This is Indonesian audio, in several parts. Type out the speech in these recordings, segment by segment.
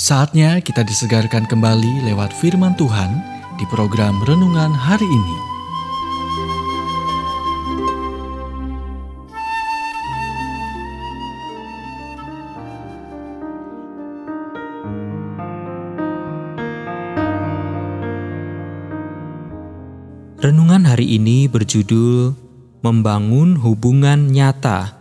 Saatnya kita disegarkan kembali lewat firman Tuhan di program renungan hari ini. Renungan hari ini berjudul Membangun Hubungan Nyata.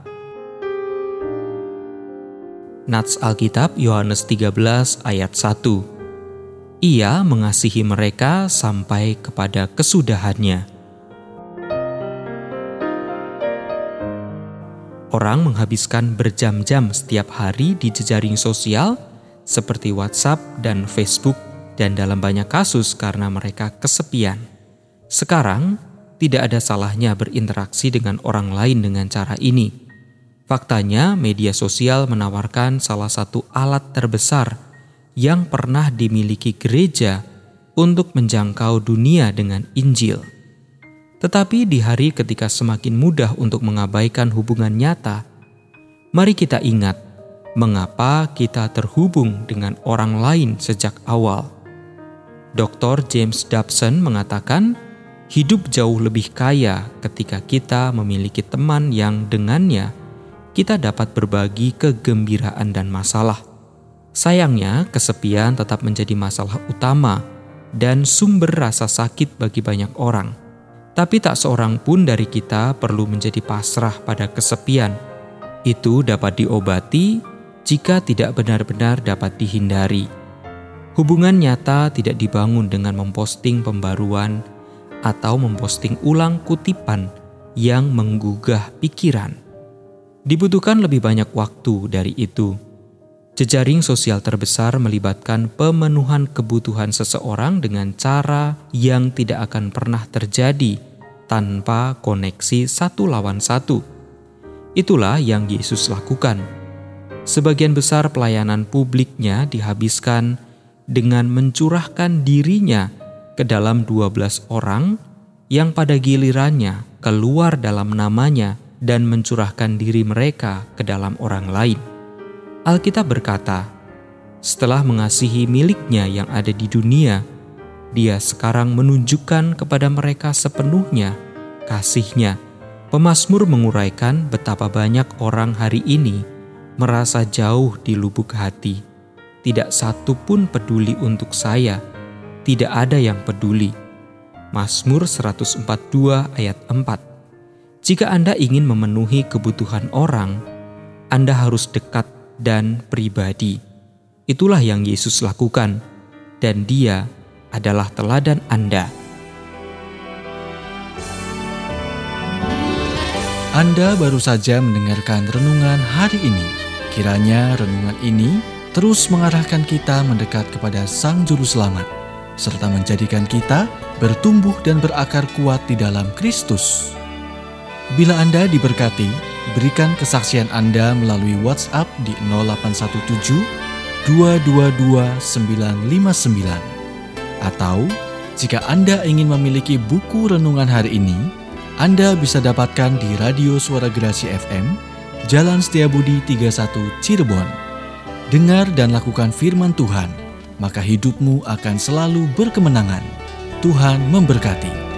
Nats Alkitab Yohanes 13 ayat 1. Ia mengasihi mereka sampai kepada kesudahannya. Orang menghabiskan berjam-jam setiap hari di jejaring sosial seperti WhatsApp dan Facebook dan dalam banyak kasus karena mereka kesepian. Sekarang, tidak ada salahnya berinteraksi dengan orang lain dengan cara ini Faktanya, media sosial menawarkan salah satu alat terbesar yang pernah dimiliki gereja untuk menjangkau dunia dengan Injil. Tetapi di hari ketika semakin mudah untuk mengabaikan hubungan nyata, mari kita ingat mengapa kita terhubung dengan orang lain sejak awal. Dr. James Dobson mengatakan, hidup jauh lebih kaya ketika kita memiliki teman yang dengannya kita dapat berbagi kegembiraan dan masalah. Sayangnya, kesepian tetap menjadi masalah utama dan sumber rasa sakit bagi banyak orang. Tapi tak seorang pun dari kita perlu menjadi pasrah pada kesepian. Itu dapat diobati jika tidak benar-benar dapat dihindari. Hubungan nyata tidak dibangun dengan memposting pembaruan atau memposting ulang kutipan yang menggugah pikiran. Dibutuhkan lebih banyak waktu dari itu. Jejaring sosial terbesar melibatkan pemenuhan kebutuhan seseorang dengan cara yang tidak akan pernah terjadi tanpa koneksi satu lawan satu. Itulah yang Yesus lakukan. Sebagian besar pelayanan publiknya dihabiskan dengan mencurahkan dirinya ke dalam 12 orang yang pada gilirannya keluar dalam namanya dan mencurahkan diri mereka ke dalam orang lain. Alkitab berkata, "Setelah mengasihi miliknya yang ada di dunia, dia sekarang menunjukkan kepada mereka sepenuhnya kasihnya." Pemasmur menguraikan betapa banyak orang hari ini merasa jauh di lubuk hati. Tidak satu pun peduli untuk saya, tidak ada yang peduli. Mazmur 142 ayat 4 jika Anda ingin memenuhi kebutuhan orang, Anda harus dekat dan pribadi. Itulah yang Yesus lakukan, dan Dia adalah teladan Anda. Anda baru saja mendengarkan renungan hari ini. Kiranya renungan ini terus mengarahkan kita mendekat kepada Sang Juru Selamat, serta menjadikan kita bertumbuh dan berakar kuat di dalam Kristus. Bila Anda diberkati, berikan kesaksian Anda melalui WhatsApp di 0817 222 959. Atau jika Anda ingin memiliki buku renungan hari ini, Anda bisa dapatkan di Radio Suara Gerasi FM, Jalan Setiabudi 31 Cirebon. Dengar dan lakukan firman Tuhan, maka hidupmu akan selalu berkemenangan. Tuhan memberkati.